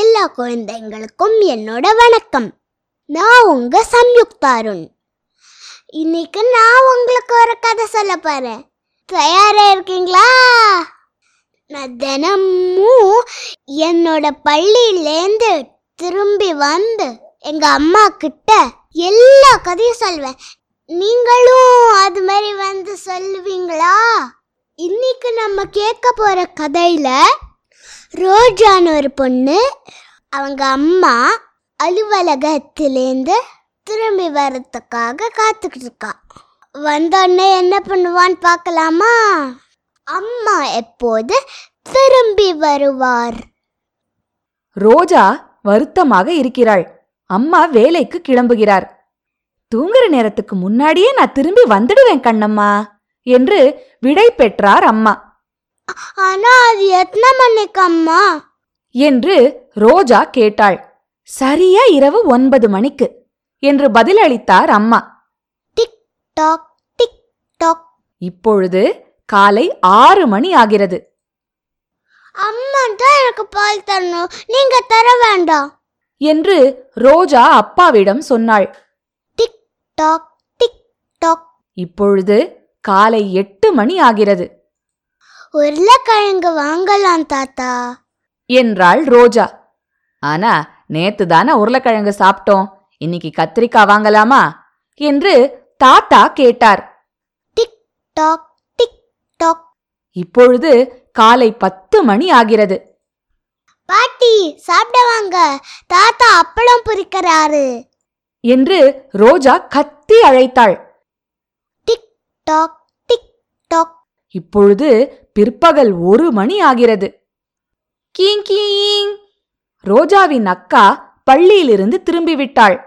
எல்லா குழந்தைங்களுக்கும் என்னோட வணக்கம். நான் உங்க சம்யுக்தாருண் இன்னைக்கு நான் உங்களுக்கு ஒரு கதை சொல்ல போறேன். தயாரா இருக்கீங்களா? நான் தினமும் என்னோட பள்ளியிலேருந்து திரும்பி வந்து எங்க அம்மா கிட்ட எல்லா கதையும் சொல்வேன். நீங்களும் அது மாதிரி வந்து சொல்லுவீங்களா? இன்னைக்கு நம்ம கேட்க போற கதையில ரோஜான்னு ஒரு பொண்ணு. அவங்க அம்மா அலுவலகத்திலேருந்து திரும்பி வர்றதுக்காக காத்துக்கிட்டு இருக்கா. வந்தோடனே என்ன பண்ணுவான்னு பார்க்கலாமா? அம்மா எப்போது திரும்பி வருவார்? ரோஜா வருத்தமாக இருக்கிறாள். அம்மா வேலைக்கு கிளம்புகிறார். தூங்குற நேரத்துக்கு முன்னாடியே நான் திரும்பி வந்துடுவேன் கண்ணம்மா என்று விடை பெற்றார் அம்மா. ஆனா அது எத்தனை மணிக்கு அம்மா? என்று ரோஜா கேட்டாள். சரியா இரவு ஒன்பது மணிக்கு என்று பதிலளித்தார் அம்மா. Tick tock tick tock. இப்பொழுது காலை ஆறு மணி ஆகிறது. அம்மா தான் எனக்கு பால் தரணும். நீங்க தர வேண்டாம். என்று ரோஜா அப்பாவிடம் சொன்னாள். Tick tock tick tock. இப்பொழுது காலை எட்டு மணி ஆகிறது. உருளைக்கிழங்கு வாங்கலாம் தாத்தா. என்றாள் ரோஜா. ஆனா நேத்து தானே உருளைக்கிழங்கு சாப்பிட்டோம். இன்னைக்கு கத்திரிக்காய் வாங்கலாமா? என்று தாத்தா கேட்டார். Tick tock tick tock. இப்பொழுது காலை பத்து மணி ஆகிறது. பாட்டி சாப்பிட வாங்க. தாத்தா அப்பளம் பொரிக்கிறாரு என்று ரோஜா கத்தி அழைத்தாள். டிக் டாக் டிக் டாக் இப்பொழுது பிற்பகல் ஒரு மணி ஆகிறது. கீங் கீங். ரோஜாவின் அக்கா பள்ளியிலிருந்து திரும்பிவிட்டாள்.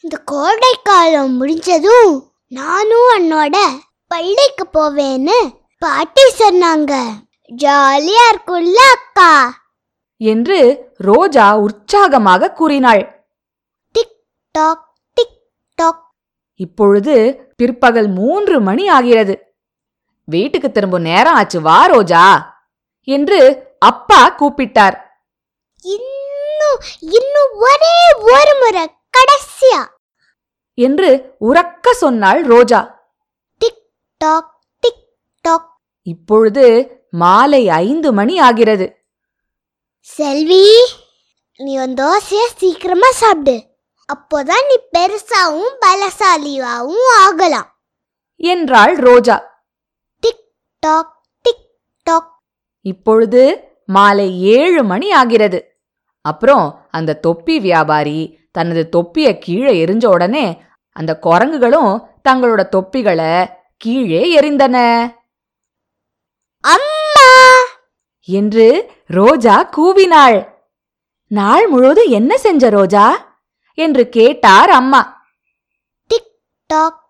இந்த கோடை காலம் முடிஞ்சதும் நானும் என்னோட பள்ளிக்கு போவேன்னு பாட்டி சொன்னாங்க. ஜாலியா இருக்கும்ல அக்கா. என்று ரோஜா உற்சாகமாக கூறினாள். Tick tock tick tock. இப்பொழுது பிற்பகல் மூன்று மணி ஆகிறது. வீட்டுக்கு திரும்பும் நேரம் ஆச்சு. வா ரோஜா. என்று அப்பா கூப்பிட்டார். இன்னும் இன்னும் ஒரே ஒரு முறை கடைசியா? என்று உரக்க சொன்னாள் Roja. Tick tock tick tock. இப்பொழுது மாலை ஐந்து மணி ஆகிறது. செல்வி நீ ஒரு தோசைய சீக்கிரமா சாப்பிடு. அப்போதான் நீ பெருசாவும் பலசாலியாவும் ஆகலாம். என்றாள் ரோஜா. Tick tock tick. இப்பொழுது மாலை ஏழு மணி ஆகிறது. அப்புறம் அந்த தொப்பி வியாபாரி தனது தொப்பிய கீழே எரிஞ்ச உடனே அந்த குரங்குகளும் தங்களோட தொப்பிகளை கீழே எறிந்தன அம்மா! என்று ரோஜா கூவினாள். நாள் முழுவதும் என்ன செஞ்ச ரோஜா? என்று கேட்டார் அம்மா. டிக் டாக்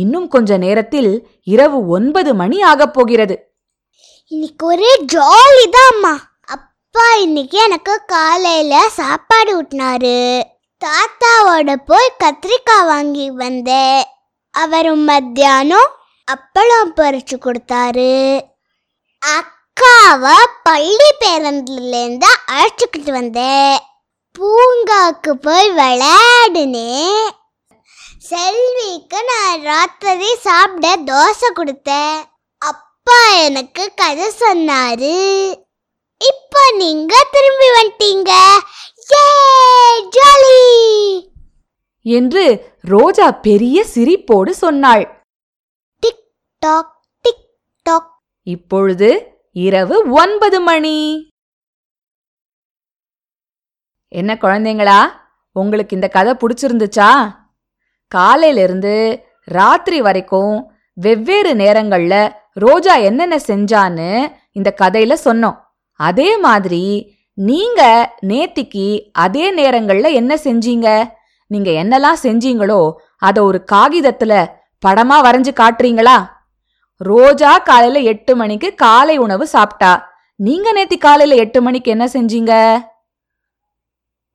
இன்னும் கொஞ்ச நேரத்தில் இரவு ஒன்பது மணி ஆகப் போகிறது. இன்னைக்கு ஒரே ஜாலி தான் அப்பா இன்னைக்கு எனக்கு காலையில சாப்பாடு ஊட்டினாரு. தாத்தாவோட போய் கத்திரிக்காய் வாங்கி வந்தேன். அவரும் மத்தியானம் அப்பளம் பறிச்சு கொடுத்தாரு. அக்காவை பள்ளி பேருந்துலேருந்து அழைச்சிக்கிட்டு வந்தேன். பூங்காக்கு போய் விளையாடுனேன். செல்விக்கு நான் ராத்திரி சாப்பிட தோசை கொடுத்தேன். அப்பா எனக்கு கதை சொன்னாரு. இப்போ நீங்க திரும்பி வந்துட்டீங்க. ஏ ஜாலி. என்று ரோஜா பெரிய சிரிப்போடு சொன்னாள். டிக் டாக் டிக் டாக் இப்பொழுது இரவு ஒன்பது மணி. என்ன குழந்தைங்களா? உங்களுக்கு இந்த கதை பிடிச்சிருந்துச்சா? காலையிலிருந்து ராத்திரி வரைக்கும் வெவ்வேறு நேரங்கள்ல ரோஜா என்னென்ன செஞ்சான்னு இந்த கதையில சொன்னோம். அதே மாதிரி நீங்க நேத்திக்கு அதே நேரங்கள்ல என்ன செஞ்சீங்க? நீங்க என்னெல்லாம் செஞ்சீங்களோ அதை ஒரு காகிதத்துல படமா வரைஞ்சு காட்டுறீங்களா? ரோஜா காலையில எட்டு மணிக்கு காலை உணவு சாப்பிட்டா நீங்க நேத்தி காலையில எட்டு மணிக்கு என்ன செஞ்சீங்க?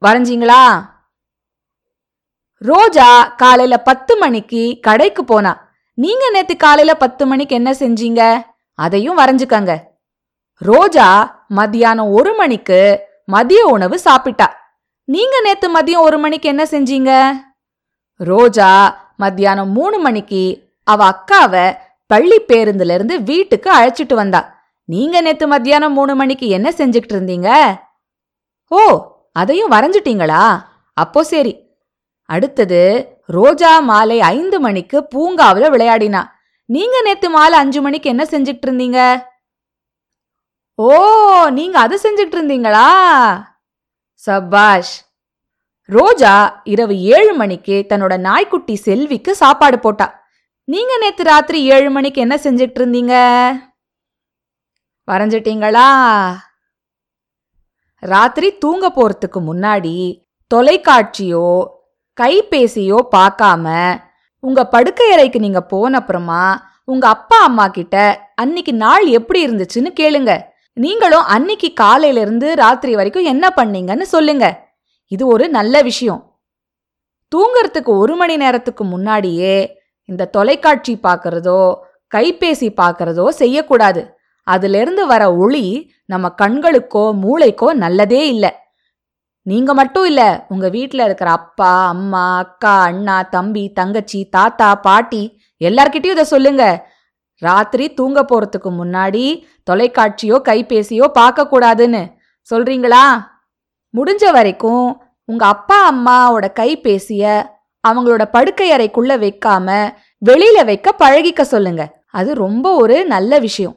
வரைஞ்சீங்களா? ரோஜா காலையில பத்து மணிக்கு கடைக்கு போனா. நீங்க நேத்து காலையில பத்து மணிக்கு என்ன செஞ்சீங்க? அதையும் வரைஞ்சுக்கங்க. ரோஜா மதியானம் ஒரு மணிக்கு மதிய உணவு சாப்பிட்டா. நீங்க நேத்து மதியம் ஒரு மணிக்கு என்ன செஞ்சீங்க? ரோஜா மத்தியானம் மூணு மணிக்கு அவ அக்காவை பள்ளி பேருந்துல இருந்து வீட்டுக்கு அழைச்சிட்டு வந்தா. நீங்க நேத்து மத்தியானம் மூணு மணிக்கு என்ன செஞ்சுக்கிட்டு இருந்தீங்க? ஓ அதையும் வரைஞ்சிட்டீங்களா? அப்போ சரி அடுத்தது ரோஜா மாலை ஐந்து மணிக்கு பூங்காவில் விளையாடினா. நீங்க நேத்து மாலை அஞ்சு மணிக்கு என்ன செஞ்சுட்டு இருந்தீங்க ஓ நீங்க அதை செஞ்சுட்டு இருந்தீங்களா சபாஷ் ரோஜா இரவு ஏழு மணிக்கு தன்னோட நாய்க்குட்டி செல்விக்கு சாப்பாடு போட்டா. நீங்க நேத்து ராத்திரி ஏழு மணிக்கு என்ன செஞ்சுட்டு இருந்தீங்க வரைஞ்சிட்டீங்களா? ராத்திரி தூங்க போறதுக்கு முன்னாடி தொலைக்காட்சியோ கைபேசியோ பார்க்காம உங்க படுக்கை அறைக்கு நீங்க போன அப்புறமா உங்க அப்பா அம்மா கிட்ட அன்னைக்கு நாள் எப்படி இருந்துச்சுன்னு கேளுங்க. நீங்களும் அன்னைக்கு காலையில இருந்து ராத்திரி வரைக்கும் என்ன பண்ணீங்கன்னு சொல்லுங்க. இது ஒரு நல்ல விஷயம். தூங்கறதுக்கு ஒரு மணி நேரத்துக்கு முன்னாடியே இந்த தொலைக்காட்சி பார்க்கறதோ கைபேசி பார்க்கறதோ செய்யக்கூடாது. அதிலிருந்து வர ஒளி நம்ம கண்களுக்கோ மூளைக்கோ நல்லதே இல்லை. நீங்க மட்டும் இல்ல உங்க வீட்டில் இருக்கிற அப்பா அம்மா அக்கா அண்ணா தம்பி தங்கச்சி தாத்தா பாட்டி எல்லார்கிட்டயும் இதை சொல்லுங்க. ராத்திரி தூங்க போறதுக்கு முன்னாடி தொலைக்காட்சியோ கைபேசியோ பார்க்க கூடாதுன்னு. சொல்றீங்களா? முடிஞ்ச வரைக்கும் உங்க அப்பா அம்மாவோட கைபேசிய அவங்களோட படுக்கை அறைக்குள்ள வைக்காம வெளியில வைக்க பழகிக்க சொல்லுங்க. அது ரொம்ப ஒரு நல்ல விஷயம்.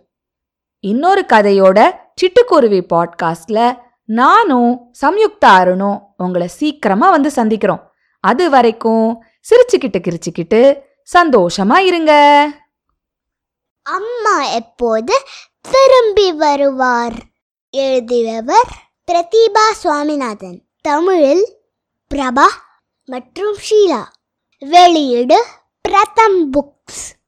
இன்னொரு கதையோட சிட்டுக்குருவி பாட்காஸ்ட்ல நானும் சம்யுக்தா அருணும் உங்களை சீக்கிரமா வந்து சந்திக்கிறோம். அது வரைக்கும் சிரிச்சுக்கிட்டு கிரிச்சுக்கிட்டு சந்தோஷமா இருங்க. அம்மா எப்போது திரும்பி வருவார்? எழுதியவர் பிரதீபா சுவாமிநாதன். தமிழில் பிரபா மற்றும் ஷீலா. வெளியீடு பிரதம் புக்ஸ்.